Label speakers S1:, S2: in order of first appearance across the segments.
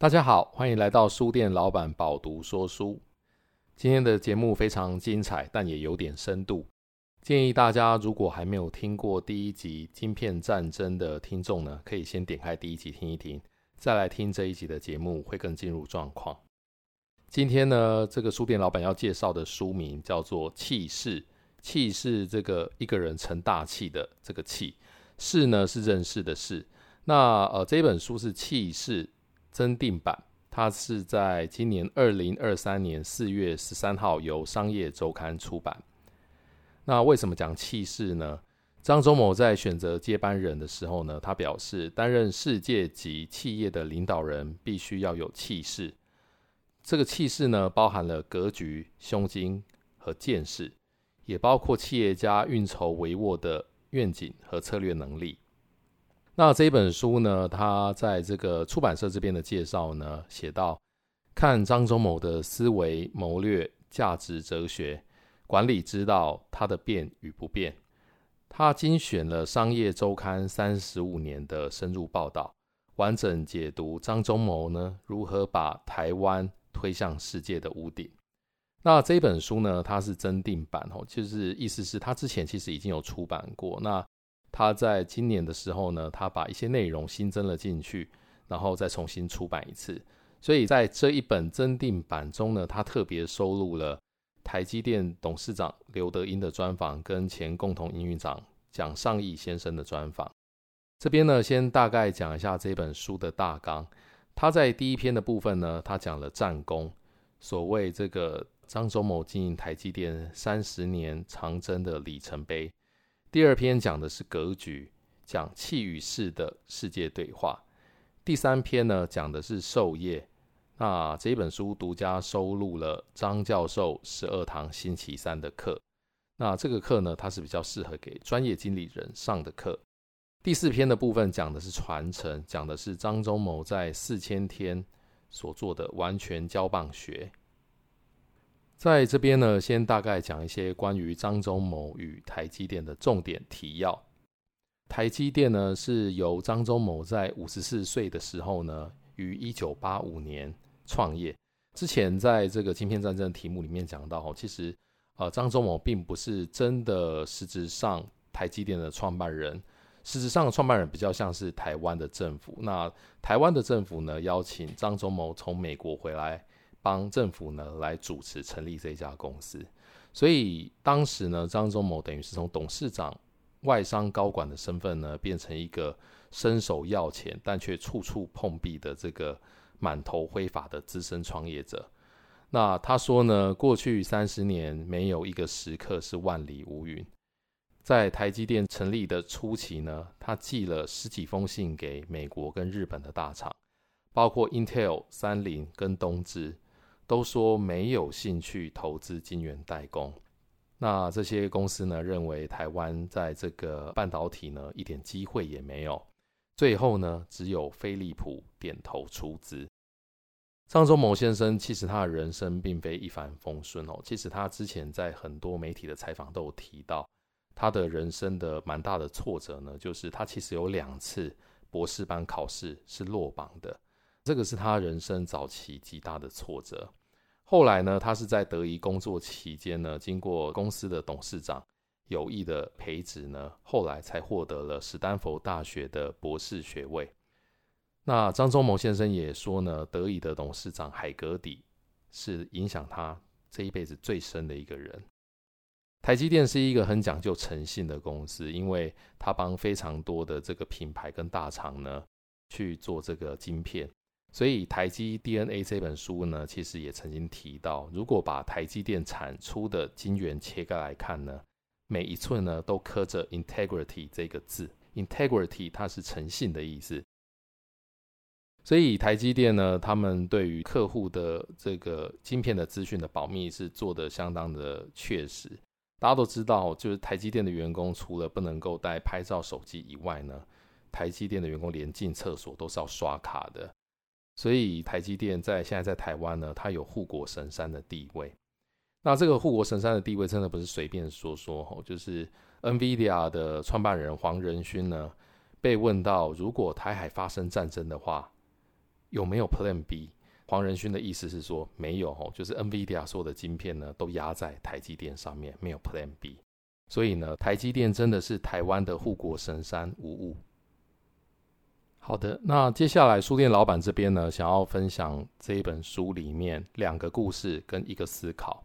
S1: 大家好，欢迎来到书店老板饱读说书。今天的节目非常精彩，但也有点深度。建议大家如果还没有听过第一集《晶片战争》的听众呢，可以先点开第一集听一听，再来听这一集的节目，会更进入状况。今天呢，这个书店老板要介绍的书名叫做《气势》，气势这个一个人成大器的这个气，势呢是认识的势。那呃，这本书是气势。增订版，它是在今年二零二三年四月十三号由商业周刊出版。那为什么讲气势呢？张忠谋在选择接班人的时候呢，他表示，担任世界级企业的领导人必须要有气势。这个气势呢，包含了格局、胸襟和见识，也包括企业家运筹帷幄的愿景和策略能力。那这本书呢，他在这个出版社这边的介绍呢，写到：看张忠谋的思维、谋略、价值、哲学、管理之道，他的变与不变。他精选了《商业周刊》三十五年的深入报道，完整解读张忠谋呢如何把台湾推向世界的屋顶。那这本书呢，它是增订版哦，就是意思是他之前其实已经有出版过。那他在今年的时候呢，他把一些内容新增了进去，然后再重新出版一次。所以在这一本增订版中呢，他特别收录了台积电董事长刘德音的专访，跟前共同营运长蒋尚义先生的专访。这边呢，先大概讲一下这本书的大纲。他在第一篇的部分呢，他讲了战功，所谓这个张忠谋经营台积电三十年长征的里程碑。第二篇讲的是格局，讲气与势的世界对话。第三篇呢，讲的是授业。那这本书独家收录了张教授十二堂星期三的课。那这个课呢，它是比较适合给专业经理人上的课。第四篇的部分讲的是传承，讲的是张忠谋在四千天所做的完全交棒学。在这边呢，先大概讲一些关于张忠谋与台积电的重点提要。台积电呢，是由张忠谋在五十四岁的时候呢，于一九八五年创业。之前在这个晶片战争题目里面讲到，哦其实呃，张忠谋并不是真的实质上台积电的创办人，实质上的创办人比较像是台湾的政府。那台湾的政府呢，邀请张忠谋从美国回来。帮政府呢来主持成立这家公司，所以当时呢，张忠谋等于是从董事长、外商高管的身份呢，变成一个伸手要钱但却处处碰壁的这个满头灰发的资深创业者。那他说呢，过去三十年没有一个时刻是万里无云。在台积电成立的初期呢，他寄了十几封信给美国跟日本的大厂，包括 Intel、三菱跟东芝。都说没有兴趣投资晶圆代工，那这些公司呢，认为台湾在这个半导体呢一点机会也没有。最后呢，只有飞利浦点头出资。上周某先生其实他的人生并非一帆风顺哦，其实他之前在很多媒体的采访都有提到，他的人生的蛮大的挫折呢，就是他其实有两次博士班考试是落榜的，这个是他人生早期极大的挫折。后来呢，他是在德仪工作期间呢，经过公司的董事长有意的培植呢，后来才获得了史丹佛大学的博士学位。那张忠谋先生也说呢，德仪的董事长海格底是影响他这一辈子最深的一个人。台积电是一个很讲究诚信的公司，因为他帮非常多的这个品牌跟大厂呢去做这个晶片。所以，《台积 DNA》这本书呢，其实也曾经提到，如果把台积电产出的晶圆切割来看呢，每一寸呢都刻着 “integrity” 这个字。integrity 它是诚信的意思。所以，台积电呢，他们对于客户的这个晶片的资讯的保密是做得相当的确实。大家都知道，就是台积电的员工除了不能够带拍照手机以外呢，台积电的员工连进厕所都是要刷卡的。所以台积电在现在在台湾呢，它有护国神山的地位。那这个护国神山的地位真的不是随便说说吼，就是 NVIDIA 的创办人黄仁勋呢，被问到如果台海发生战争的话，有没有 Plan B？黄仁勋的意思是说没有哦，就是 NVIDIA 所有的晶片呢都压在台积电上面，没有 Plan B。所以呢，台积电真的是台湾的护国神山，无误。好的，那接下来书店老板这边呢，想要分享这一本书里面两个故事跟一个思考。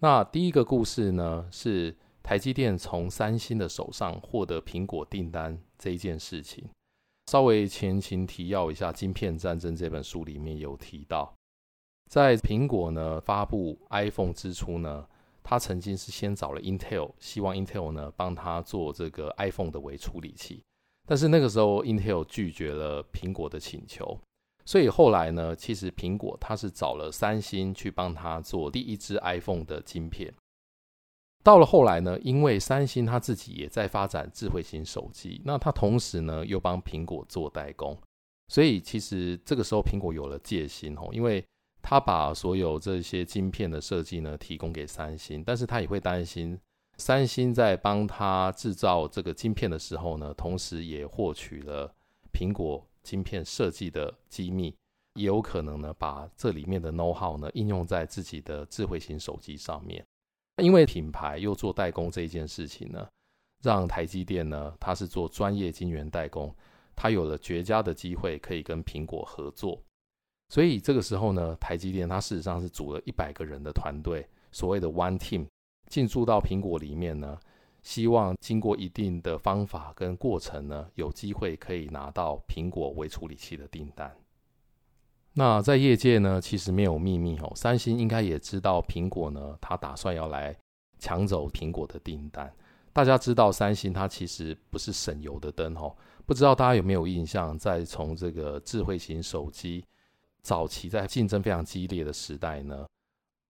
S1: 那第一个故事呢，是台积电从三星的手上获得苹果订单这一件事情。稍微前情提要一下，《晶片战争》这本书里面有提到，在苹果呢发布 iPhone 之初呢，他曾经是先找了 Intel，希望 Intel 呢帮他做这个 iPhone 的微处理器，但是那个时候 Intel 拒绝了苹果的请求，所以后来呢，其实苹果他是找了三星去帮他做第一支 iPhone 的晶片。到了后来呢，因为三星他自己也在发展智慧型手机，那他同时呢又帮苹果做代工，所以其实这个时候苹果有了戒心哦，因为他把所有这些晶片的设计呢提供给三星，但是他也会担心三星在帮他制造这个晶片的时候呢，同时也获取了苹果晶片设计的机密，也有可能呢把这里面的 know how 呢应用在自己的智慧型手机上面。因为品牌又做代工这一件事情呢，让台积电呢，它是做专业晶圆代工，它有了绝佳的机会可以跟苹果合作。所以这个时候呢，台积电它事实上是组了一百个人的团队，所谓的 One Team，进驻到苹果里面呢，希望经过一定的方法跟过程呢，有机会可以拿到苹果微处理器的订单。那在业界呢，其实没有秘密哦。三星应该也知道苹果呢，他打算要来抢走苹果的订单。大家知道三星它其实不是省油的灯哦。不知道大家有没有印象，在从这个智慧型手机早期在竞争非常激烈的时代呢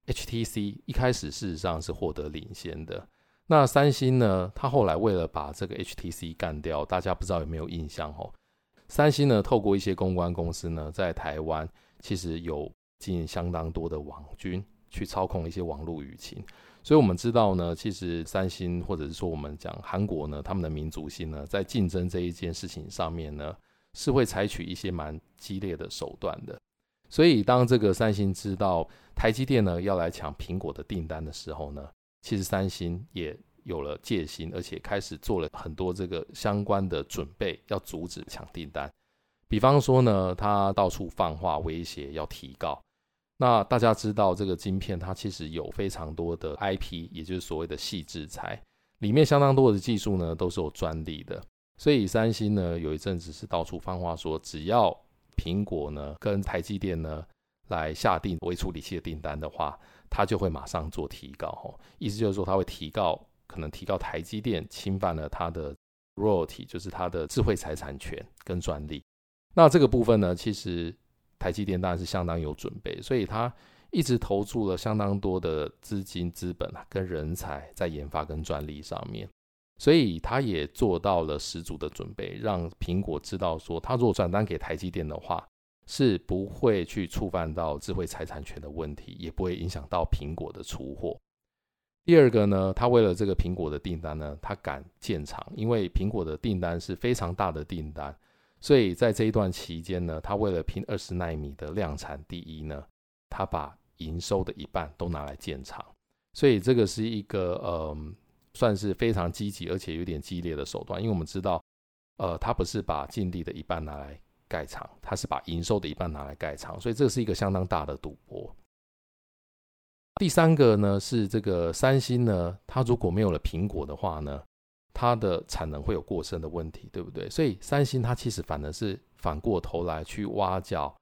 S1: ，HTC 一开始事实上是获得领先的。那三星呢，它后来为了把这个 HTC 干掉，大家不知道有没有印象哦？三星呢，透过一些公关公司呢，在台湾其实有进相当多的网军去操控一些网络舆情，所以我们知道呢，其实三星或者是说我们讲韩国呢，他们的民族性呢，在竞争这一件事情上面呢，是会采取一些蛮激烈的手段的。所以当这个三星知道台积电呢要来抢苹果的订单的时候呢，其实三星也有了戒心，而且开始做了很多这个相关的准备，要阻止抢订单。比方说呢，他到处放话威胁要提高。那大家知道，这个晶片它其实有非常多的 IP，也就是所谓的细制裁，里面相当多的技术呢都是有专利的。所以三星呢有一阵子是到处放话说，只要苹果呢跟台积电呢来下定微处理器的订单的话，他就会马上做提高。吼，意思就是说他会提高。可能提高台积电侵犯了他的 royalty，就是他的智慧财产权跟专利。那这个部分呢，其实台积电当然是相当有准备，所以他一直投注了相当多的资金、资本跟人才在研发跟专利上面。所以他也做到了十足的准备，让苹果知道说，他如果转单给台积电的话，是不会去触犯到智慧财产权的问题，也不会影响到苹果的出货。第二个呢，他为了这个苹果的订单呢，他敢建厂，因为苹果的订单是非常大的订单，所以在这一段期间呢，他为了拼二十纳米的量产第一呢，他把营收的一半都拿来建厂，所以这个是一个呃，算是非常积极而且有点激烈的手段，因为我们知道，呃，他不是把净利的一半拿来盖厂，他是把营收的一半拿来盖厂，所以这是一个相当大的赌博。第三个呢，是这个三星呢，它如果没有了苹果的话呢，它的产能会有过剩的问题，对不对？所以三星它其实反而是反过头来去挖角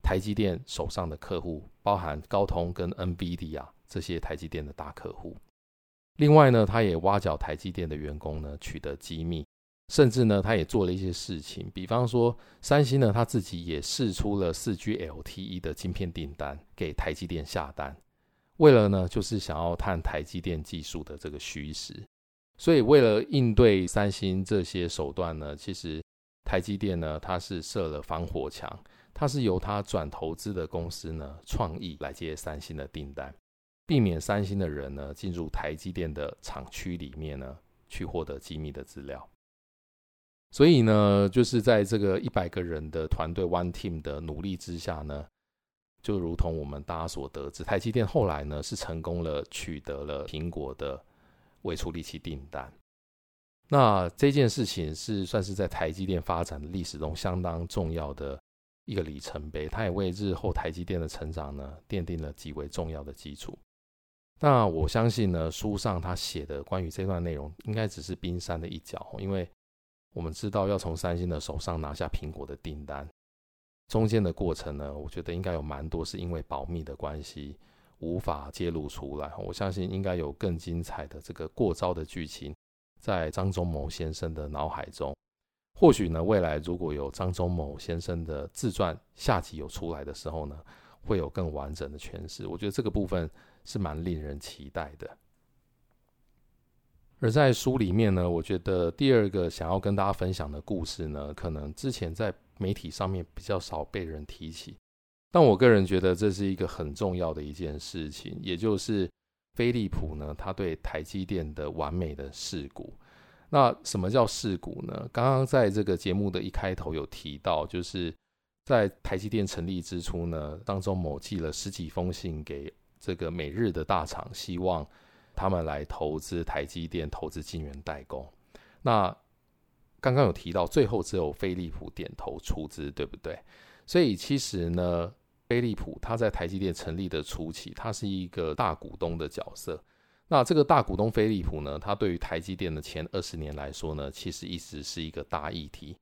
S1: 台积电手上的客户，包含高通跟 NVIDIA 这些台积电的大客户。另外呢，它也挖角台积电的员工呢，取得机密，甚至呢，他也做了一些事情，比方说三星呢，他自己也试出了四 G LTE 的晶片订单给台积电下单。为了呢，就是想要探台积电技术的这个虚实，所以为了应对三星这些手段呢，其实台积电呢，它是设了防火墙，它是由它转投资的公司呢，创意来接三星的订单，避免三星的人呢进入台积电的厂区里面呢，去获得机密的资料。所以呢，就是在这个一百个人的团队 One Team 的努力之下呢，就如同我们大家所得知，台积电后来呢是成功了取得了苹果的微处理器订单。那这件事情是算是在台积电发展的历史中相当重要的一个里程碑，它也为日后台积电的成长呢奠定了极为重要的基础。那我相信呢，书上他写的关于这段内容，应该只是冰山的一角，因为。我们知道要从三星的手上拿下苹果的订单，中间的过程呢，我觉得应该有蛮多是因为保密的关系无法揭露出来。我相信应该有更精彩的这个过招的剧情，在张忠谋先生的脑海中。或许呢，未来如果有张忠谋先生的自传下集有出来的时候呢，会有更完整的诠释。我觉得这个部分是蛮令人期待的。而在书里面呢，我觉得第二个想要跟大家分享的故事呢，可能之前在媒体上面比较少被人提起，但我个人觉得这是一个很重要的一件事情，也就是飞利浦呢，它对台积电的完美的释股。那什么叫释股呢？刚刚在这个节目的一开头有提到，就是在台积电成立之初呢，当中某寄了十几封信给这个美日的大厂，希望。他们来投资台积电，投资晶圆代工。那刚刚有提到，最后只有飞利浦点头出资，对不对？所以其实呢，飞利浦它在台积电成立的初期，它是一个大股东的角色。那这个大股东飞利浦呢，它对于台积电的前二十年来说呢，其实一直是一个大议题。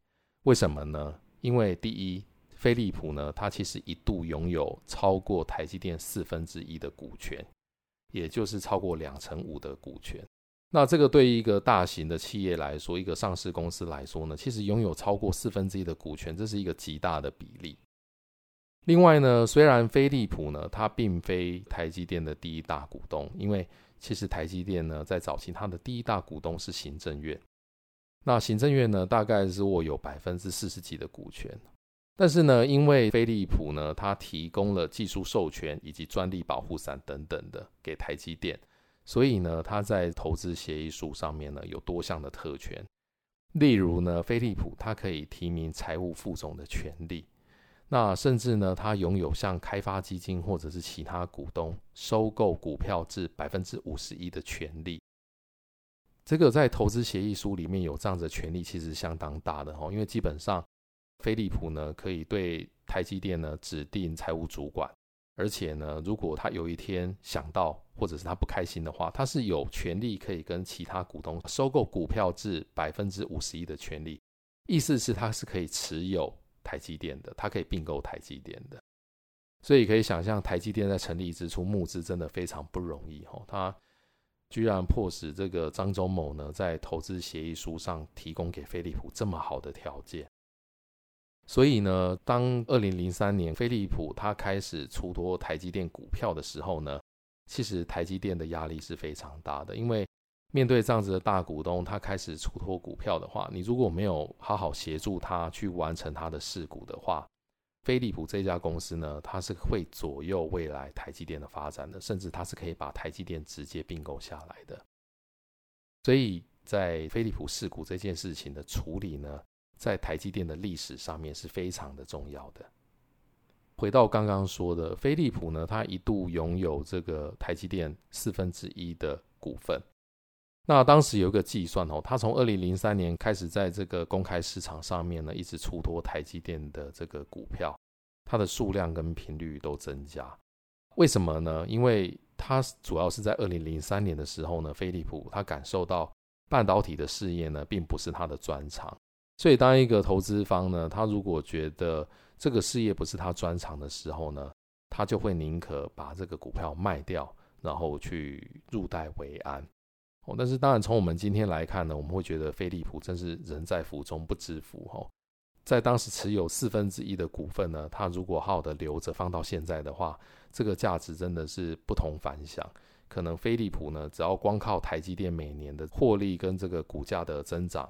S1: 为什么呢？因为第一，飞利浦呢，它其实一度拥有超过台积电四分之一的股权。也就是超过两成五的股权，那这个对于一个大型的企业来说，一个上市公司来说呢，其实拥有超过四分之一的股权，这是一个极大的比例。另外呢，虽然飞利浦呢，它并非台积电的第一大股东，因为其实台积电呢，在早期它的第一大股东是行政院，那行政院呢，大概是握有百分之四十几的股权。但是呢，因为飞利浦呢，它提供了技术授权以及专利保护伞等等的给台积电，所以呢，它在投资协议书上面呢有多项的特权。例如呢，飞利浦它可以提名财务副总的权利，那甚至呢，它拥有向开发基金或者是其他股东收购股票至百分之五十一的权利。这个在投资协议书里面有这样的权利，其实相当大的哦，因为基本上。飞利浦呢，可以对台积电呢指定财务主管，而且呢，如果他有一天想到，或者是他不开心的话，他是有权利可以跟其他股东收购股票至百分之五十一的权利。意思是他是可以持有台积电的，他可以并购台积电的。所以可以想象，台积电在成立之初募资真的非常不容易哦，他居然迫使这个张忠谋呢，在投资协议书上提供给飞利浦这么好的条件。所以呢，当二零零三年飞利浦它开始出脱台积电股票的时候呢，其实台积电的压力是非常大的，因为面对这样子的大股东，他开始出脱股票的话，你如果没有好好协助他去完成他的释股的话，飞利浦这家公司呢，它是会左右未来台积电的发展的，甚至它是可以把台积电直接并购下来的。所以在飞利浦释股这件事情的处理呢，在台积电的历史上面是非常的重要的。回到刚刚说的，飞利浦呢，它一度拥有这个台积电四分之一的股份。那当时有一个计算哦，它从二零零三年开始在这个公开市场上面呢，一直出脱台积电的这个股票，它的数量跟频率都增加。为什么呢？因为它主要是在二零零三年的时候呢，飞利浦它感受到半导体的事业呢，并不是它的专长。所以，当一个投资方呢，他如果觉得这个事业不是他专长的时候呢，他就会宁可把这个股票卖掉，然后去入袋为安。哦，但是当然，从我们今天来看呢，我们会觉得飞利浦真是人在福中不知福哦。在当时持有四分之一的股份呢，他如果好好的留着放到现在的话，这个价值真的是不同凡响。可能飞利浦呢，只要光靠台积电每年的获利跟这个股价的增长。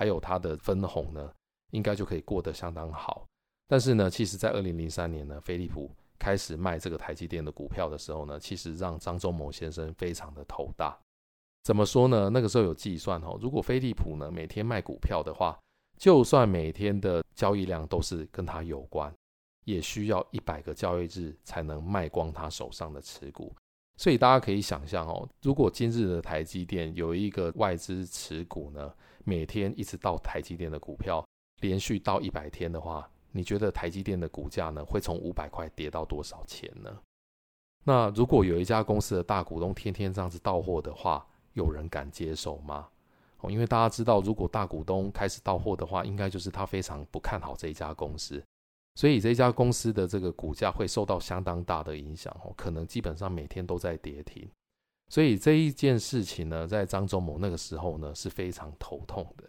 S1: 还有它的分红呢，应该就可以过得相当好。但是呢，其实，在二零零三年呢，飞利浦开始卖这个台积电的股票的时候呢，其实让张忠谋先生非常的头大。怎么说呢？那个时候有计算哦，如果飞利浦呢每天卖股票的话，就算每天的交易量都是跟他有关，也需要一百个交易日才能卖光他手上的持股。所以大家可以想象哦，如果今日的台积电有一个外资持股呢，每天一直到台积电的股票连续到一百天的话，你觉得台积电的股价呢会从五百块跌到多少钱呢？那如果有一家公司的大股东天天这样子到货的话，有人敢接手吗？哦，因为大家知道，如果大股东开始到货的话，应该就是他非常不看好这一家公司。所以这家公司的这个股价会受到相当大的影响哦，可能基本上每天都在跌停。所以这一件事情呢，在张忠谋那个时候呢是非常头痛的。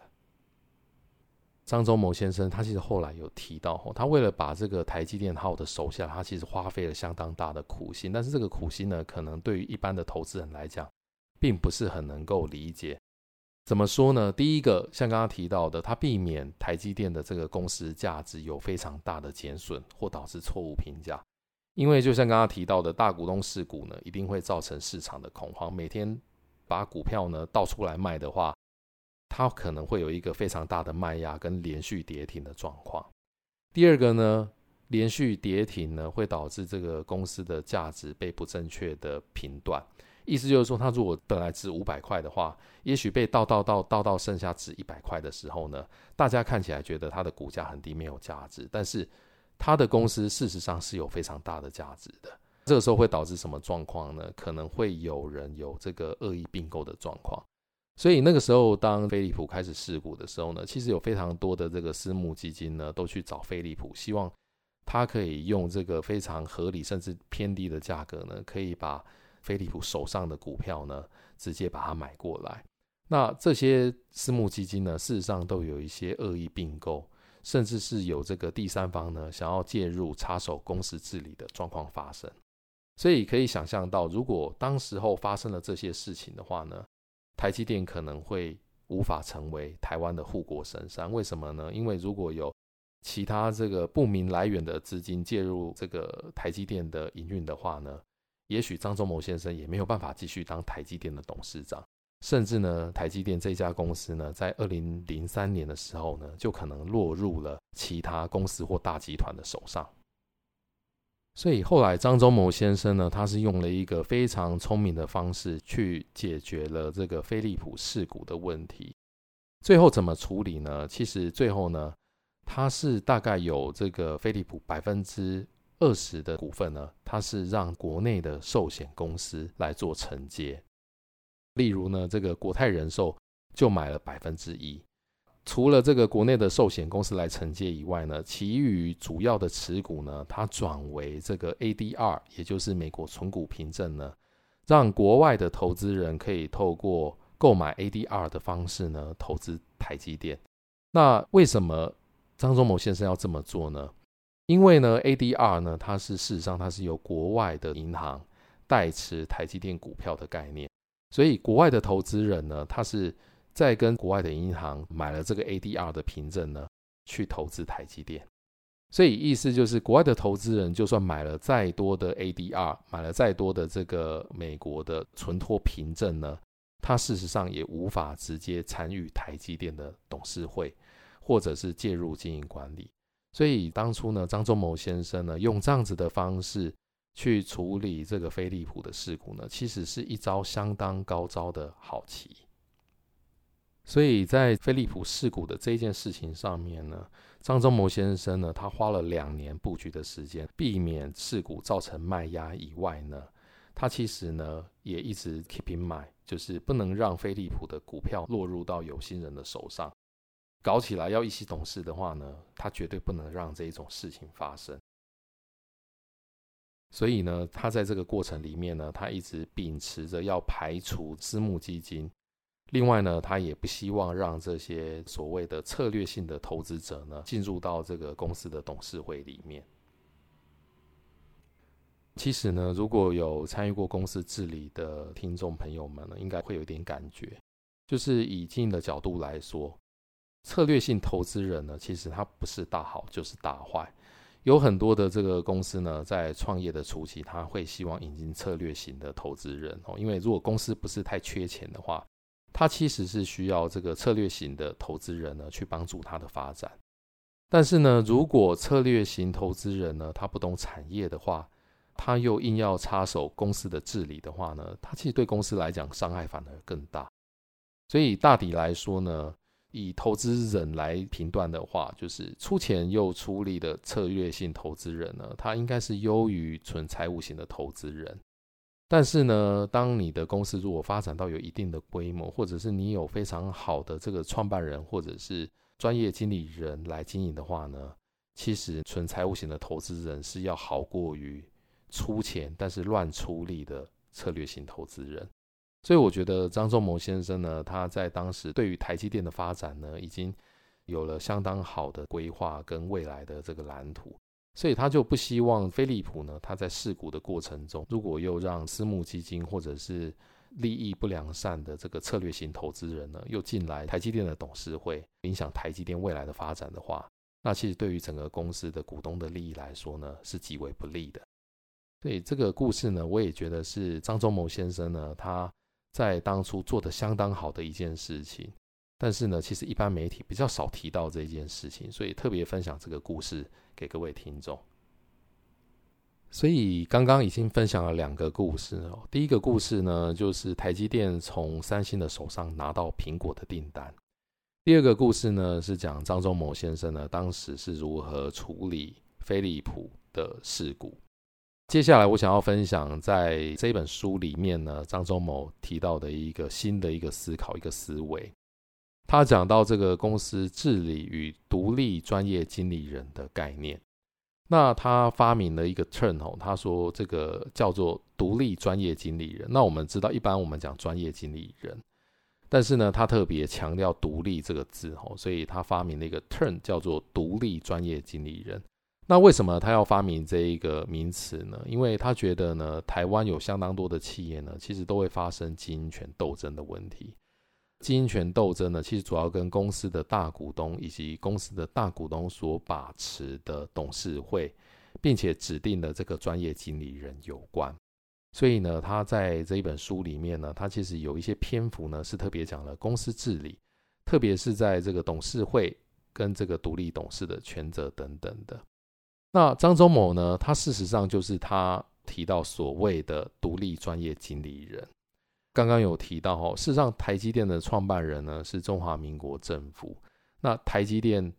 S1: 张忠谋先生他其实后来有提到，他为了把这个台积电号的守下，他其实花费了相当大的苦心。但是这个苦心呢，可能对于一般的投资人来讲，并不是很能够理解。怎么说呢？第一个，像刚刚提到的，他避免台积电的这个公司价值有非常大的减损或导致错误评价。因为就像刚刚提到的，大股东释股呢，一定会造成市场的恐慌。每天把股票呢倒出来卖的话，它可能会有一个非常大的卖压跟连续跌停的状况。第二个呢，连续跌停呢会导致这个公司的价值被不正确的评断。意思就是说，它如果本来值五百块的话，也许被倒倒倒倒到剩下值一百块的时候呢，大家看起来觉得它的股价很低，没有价值。但是，他的公司事实上是有非常大的价值的。这个时候会导致什么状况呢？可能会有人有这个恶意并购的状况。所以那个时候，当飞利浦开始试股的时候呢，其实有非常多的这个私募基金呢，都去找飞利浦，希望他可以用这个非常合理甚至偏低的价格呢，可以把。飞利浦手上的股票呢，直接把它买过来。那这些私募基金呢，事实上都有一些恶意并购，甚至是有这个第三方呢想要介入插手公司治理的状况发生。所以可以想象到，如果当时候发生了这些事情的话呢，台积电可能会无法成为台湾的护国神山。为什么呢？因为如果有其他这个不明来源的资金介入这个台积电的营运的话呢，也许张忠谋先生也没有办法继续当台积电的董事长，甚至呢，台积电这家公司呢，在二零零三年的时候呢，就可能落入了其他公司或大集团的手上。所以后来张忠谋先生呢，他是用了一个非常聪明的方式去解决了这个飞利浦释股的问题。最后怎么处理呢？其实最后呢，他是大概有这个飞利浦百分之。二十的股份呢，它是让国内的寿险公司来做承接。例如呢，这个国泰人寿就买了百分之一。除了这个国内的寿险公司来承接以外呢，其余主要的持股呢，它转为这个 ADR，也就是美国存股凭证呢，让国外的投资人可以透过购买 ADR 的方式呢，投资台积电。那为什么张忠谋先生要这么做呢？因为呢，ADR 呢，它是事实上它是由国外的银行代持台积电股票的概念，所以国外的投资人呢，他是在跟国外的银行买了这个 ADR 的凭证呢，去投资台积电。所以意思就是，国外的投资人就算买了再多的 ADR，买了再多的这个美国的存托凭证呢，他事实上也无法直接参与台积电的董事会，或者是介入经营管理。所以当初呢，张忠谋先生呢，用这样子的方式去处理这个飞利浦的事故呢，其实是一招相当高招的好棋。所以在飞利浦事故的这件事情上面呢，张忠谋先生呢，他花了两年布局的时间，避免事故造成卖压以外呢，他其实呢也一直 keep in mind，就是不能让飞利浦的股票落入到有心人的手上。搞起来要一起懂事的话呢，他绝对不能让这一种事情发生。所以呢，他在这个过程里面呢，他一直秉持着要排除私募基金。另外呢，他也不希望让这些所谓的策略性的投资者呢，进入到这个公司的董事会里面。其实呢，如果有参与过公司治理的听众朋友们呢，应该会有点感觉，就是以经营的角度来说。策略性投资人呢，其实他不是大好就是大坏。有很多的这个公司呢，在创业的初期，他会希望引进策略型的投资人哦，因为如果公司不是太缺钱的话，他其实是需要这个策略型的投资人呢去帮助他的发展。但是呢，如果策略型投资人呢，他不懂产业的话，他又硬要插手公司的治理的话呢，他其实对公司来讲伤害反而更大。所以大体来说呢，以投资人来评断的话，就是出钱又出力的策略性投资人呢，他应该是优于纯财务型的投资人。但是呢，当你的公司如果发展到有一定的规模，或者是你有非常好的这个创办人，或者是专业经理人来经营的话呢，其实纯财务型的投资人是要好过于出钱但是乱出力的策略型投资人。所以我觉得张忠谋先生呢，他在当时对于台积电的发展呢，已经有了相当好的规划跟未来的这个蓝图。所以他就不希望飞利浦呢，他在释股的过程中，如果又让私募基金或者是利益不良善的这个策略型投资人呢，又进来台积电的董事会，影响台积电未来的发展的话，那其实对于整个公司的股东的利益来说呢，是极为不利的。所以这个故事呢，我也觉得是张忠谋先生呢，他在当初做得相当好的一件事情。但是呢，其实一般媒体比较少提到这件事情，所以特别分享这个故事给各位听众。所以刚刚已经分享了两个故事哦。第一个故事呢，就是台积电从三星的手上拿到苹果的订单。第二个故事呢，是讲张忠谋先生呢，当时是如何处理飞利浦的事故。接下来我想要分享在这本书里面呢，张忠谋提到的一个新的一个思考，一个思维。他讲到这个公司治理与独立专业经理人的概念。那他发明了一个 term 哦，他说这个叫做独立专业经理人。那我们知道，一般我们讲专业经理人，但是呢，他特别强调独立这个字哦，所以他发明了一个 term 叫做独立专业经理人。那为什么他要发明这一个名词呢？因为他觉得呢，台湾有相当多的企业呢，其实都会发生经营权斗争的问题。经营权斗争呢，其实主要跟公司的大股东以及公司的大股东所把持的董事会，并且指定的这个专业经理人有关。所以呢，他在这一本书里面呢，他其实有一些篇幅呢，是特别讲了公司治理，特别是在这个董事会跟这个独立董事的权责等等的。那张忠谋呢，他事实上就是他提到所谓的独立专业经理人。刚刚有提到哦，事实上，台积电的创办人呢是中华民国政府。那台积电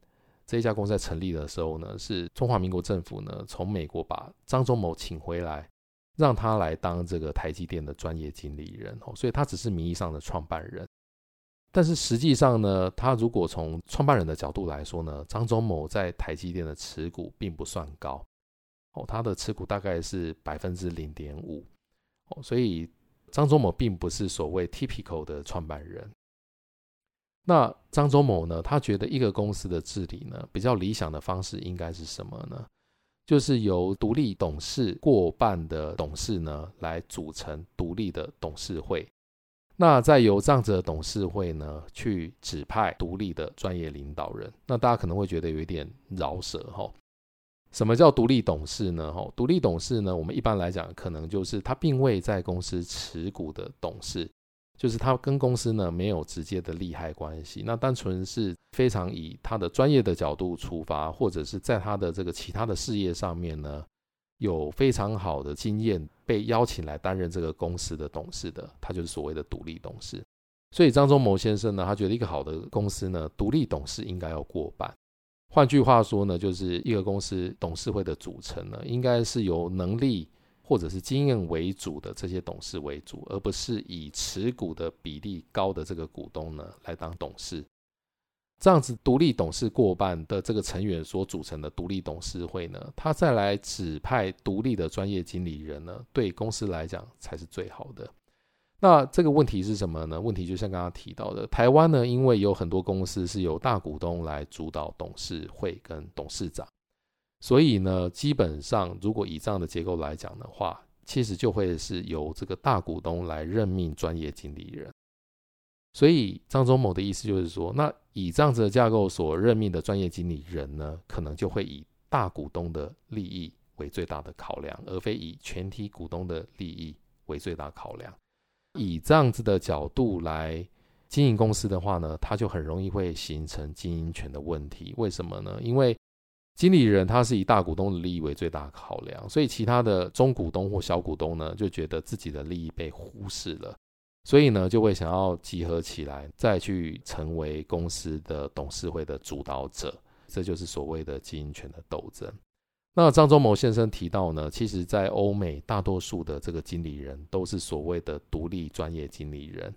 S1: 这一家公司在成立的时候呢，是中华民国政府呢从美国把张忠谋请回来，让他来当这个台积电的专业经理人哦，所以他只是名义上的创办人。但是实际上呢，他如果从创办人的角度来说呢，张忠谋在台积电的持股并不算高哦，他的持股大概是百分之零点五哦，所以。张忠谋并不是所谓 typical 的创办人。那张忠谋呢？他觉得一个公司的治理呢，比较理想的方式应该是什么呢？就是由独立董事过半的董事呢，来组成独立的董事会。那再由这样子的董事会呢，去指派独立的专业领导人。那大家可能会觉得有一点饶舌哈。什么叫独立董事呢？哈，独立董事呢，我们一般来讲，可能就是他并未在公司持股的董事，就是他跟公司呢没有直接的利害关系，那单纯是非常以他的专业的角度出发，或者是在他的这个其他的事业上面呢，有非常好的经验，被邀请来担任这个公司的董事的，他就是所谓的独立董事。所以张忠谋先生呢，他觉得一个好的公司呢，独立董事应该要过半。换句话说呢，就是一个公司董事会的组成呢，应该是由能力或者是经验为主的这些董事为主，而不是以持股的比例高的这个股东呢来当董事。这样子独立董事过半的这个成员所组成的独立董事会呢，他再来指派独立的专业经理人呢，对公司来讲才是最好的。那这个问题是什么呢？问题就像刚刚提到的，台湾呢，因为有很多公司是由大股东来主导董事会跟董事长，所以呢，基本上如果以这样的结构来讲的话，其实就会是由这个大股东来任命专业经理人。所以张忠谋的意思就是说，那以这样子的架构所任命的专业经理人呢，可能就会以大股东的利益为最大的考量，而非以全体股东的利益为最大考量。以这样子的角度来经营公司的话呢，他就很容易会形成经营权的问题。为什么呢？因为经理人他是以大股东的利益为最大考量，所以其他的中股东或小股东呢，就觉得自己的利益被忽视了，所以呢，就会想要集合起来，再去成为公司的董事会的主导者。这就是所谓的经营权的斗争。那张忠谋先生提到呢，其实，在欧美大多数的这个经理人都是所谓的独立专业经理人，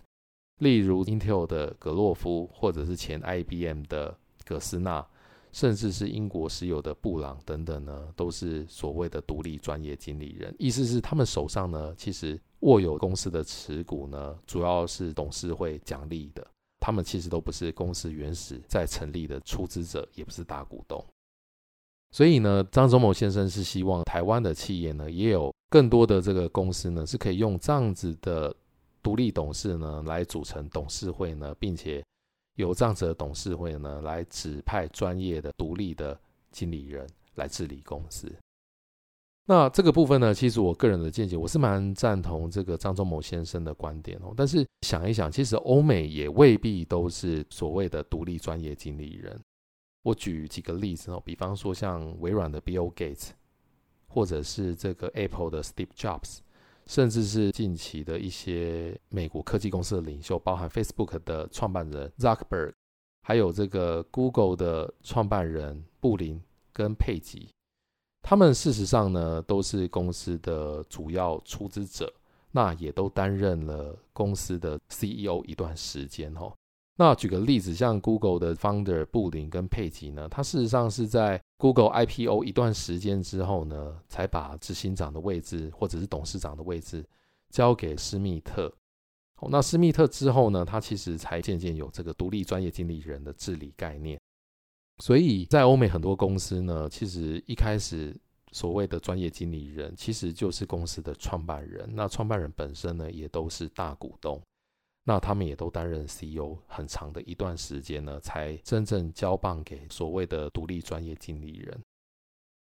S1: 例如 Intel 的葛洛夫，或者是前 IBM 的葛斯纳，甚至是英国石油的布朗等等呢，都是所谓的独立专业经理人。意思是他们手上呢，其实握有公司的持股呢，主要是董事会奖励的，他们其实都不是公司原始在成立的出资者，也不是大股东。所以呢，张忠谋先生是希望台湾的企业呢，也有更多的这个公司呢，是可以用这样子的独立董事呢来组成董事会呢，并且有这样子的董事会呢来指派专业的独立的经理人来治理公司。那这个部分呢，其实我个人的见解，我是蛮赞同这个张忠谋先生的观点哦。但是想一想，其实欧美也未必都是所谓的独立专业经理人。我举几个例子哦，比方说像微软的 Bill Gates，或者是这个 Apple 的 Steve Jobs，甚至是近期的一些美国科技公司的领袖，包含 Facebook 的创办人 Zuckerberg，还有这个 Google 的创办人布林跟佩吉，他们事实上呢都是公司的主要出资者，那也都担任了公司的 CEO 一段时间哦。那举个例子，像 Google 的 Founder 布林跟佩吉呢，他事实上是在 Google IPO 一段时间之后呢，才把执行长的位置或者是董事长的位置交给施密特。哦，那施密特之后呢，他其实才渐渐有这个独立专业经理人的治理概念。所以在欧美很多公司呢，其实一开始所谓的专业经理人，其实就是公司的创办人。那创办人本身呢，也都是大股东。那他们也都担任 CEO 很长的一段时间呢，才真正交棒给所谓的独立专业经理人。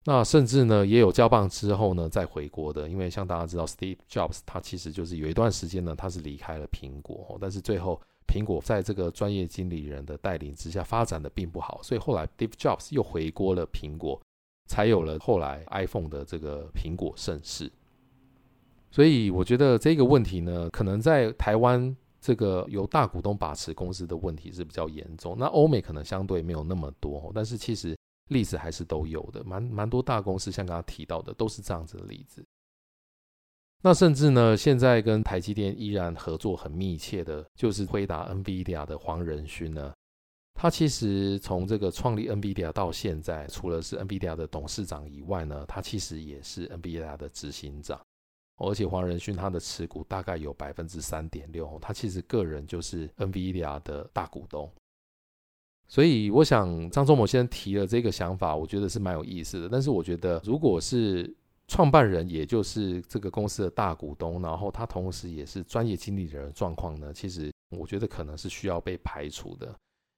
S1: 那甚至呢，也有交棒之后呢，再回国的。因为像大家知道，Steve Jobs 他其实就是有一段时间呢，他是离开了苹果，但是最后苹果在这个专业经理人的带领之下发展的并不好，所以后来 Steve Jobs 又回锅了苹果，才有了后来 iPhone 的这个苹果盛世。所以我觉得这个问题呢，可能在台湾。这个由大股东把持公司的问题是比较严重，那欧美可能相对没有那么多，但是其实例子还是都有的，蛮蛮多大公司像刚刚提到的都是这样子的例子。那甚至呢，现在跟台积电依然合作很密切的，就是辉达 NVIDIA 的黄仁勋呢，他其实从这个创立 NVIDIA 到现在，除了是 NVIDIA 的董事长以外呢，他其实也是 NVIDIA 的执行长。而且黄仁勋他的持股大概有百分之三点六，他其实个人就是 NVIDIA 的大股东。所以我想张忠谋先生提了这个想法，我觉得是蛮有意思的。但是我觉得，如果是创办人，也就是这个公司的大股东，然后他同时也是专业经理人的状况呢，其实我觉得可能是需要被排除的。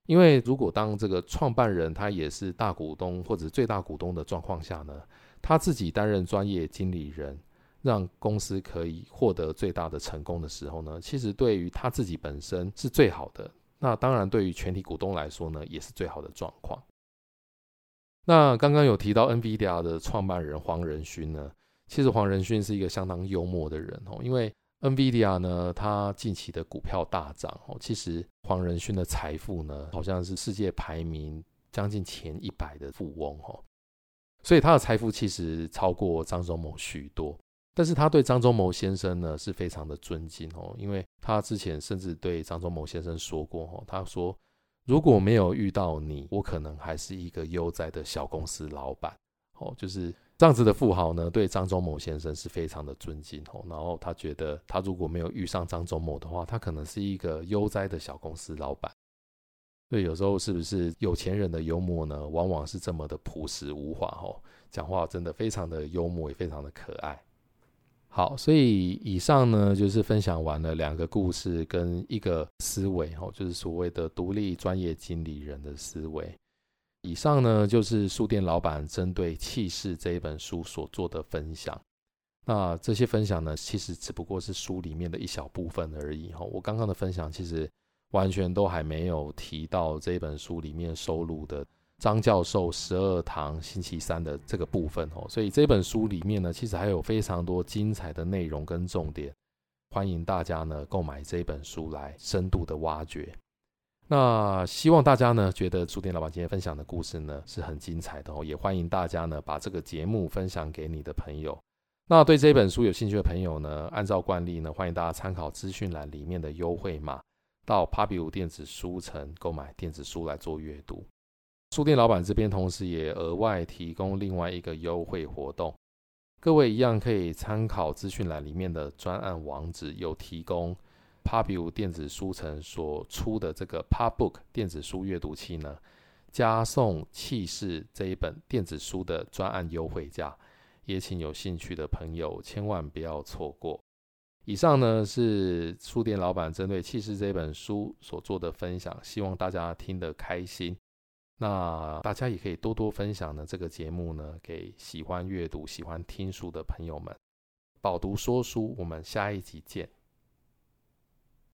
S1: 因为如果当这个创办人他也是大股东或者最大股东的状况下呢，他自己担任专业经理人。让公司可以获得最大的成功的时候呢，其实对于他自己本身是最好的。那当然，对于全体股东来说呢，也是最好的状况。那刚刚有提到 NVIDIA 的创办人黄仁勋呢，其实黄仁勋是一个相当幽默的人哦，因为 NVIDIA 呢，他近期的股票大涨哦，其实黄仁勋的财富呢，好像是世界排名将近前一百的富翁哦，所以他的财富其实超过张忠谋许多。但是他对张忠谋先生呢是非常的尊敬哦，因为他之前甚至对张忠谋先生说过哦，他说如果没有遇到你，我可能还是一个悠哉的小公司老板哦，就是这样子的富豪呢，对张忠谋先生是非常的尊敬哦，然后他觉得他如果没有遇上张忠谋的话，他可能是一个悠哉的小公司老板。所以有时候是不是有钱人的幽默呢，往往是这么的朴实无华哦，讲话真的非常的幽默，也非常的可爱。好，所以以上呢就是分享完了两个故事跟一个思维，哦，就是所谓的独立专业经理人的思维。以上呢就是书店老板针对《气势》这一本书所做的分享。那这些分享呢，其实只不过是书里面的一小部分而已，哈。我刚刚的分享其实完全都还没有提到这本书里面收录的张教授十二堂星期三的这个部分哦。所以这本书里面呢，其实还有非常多精彩的内容跟重点，欢迎大家呢购买这本书来深度的挖掘。那希望大家呢觉得书店老板今天分享的故事呢是很精彩的哦，也欢迎大家呢把这个节目分享给你的朋友。那对这本书有兴趣的朋友呢，按照惯例呢，欢迎大家参考资讯栏里面的优惠码，到 Pubu 电子书城购买电子书来做阅读。书店老板这边同时也额外提供另外一个优惠活动，各位一样可以参考资讯栏里面的专案网址，有提供 Pubu 电子书城所出的这个 Pubbook 电子书阅读器呢，加送气势这一本电子书的专案优惠价。也请有兴趣的朋友千万不要错过。以上呢是书店老板针对《气势》这本书所做的分享，希望大家听得开心。那大家也可以多多分享呢这个节目呢给喜欢阅读、喜欢听书的朋友们。饱读说书，我们下一集见。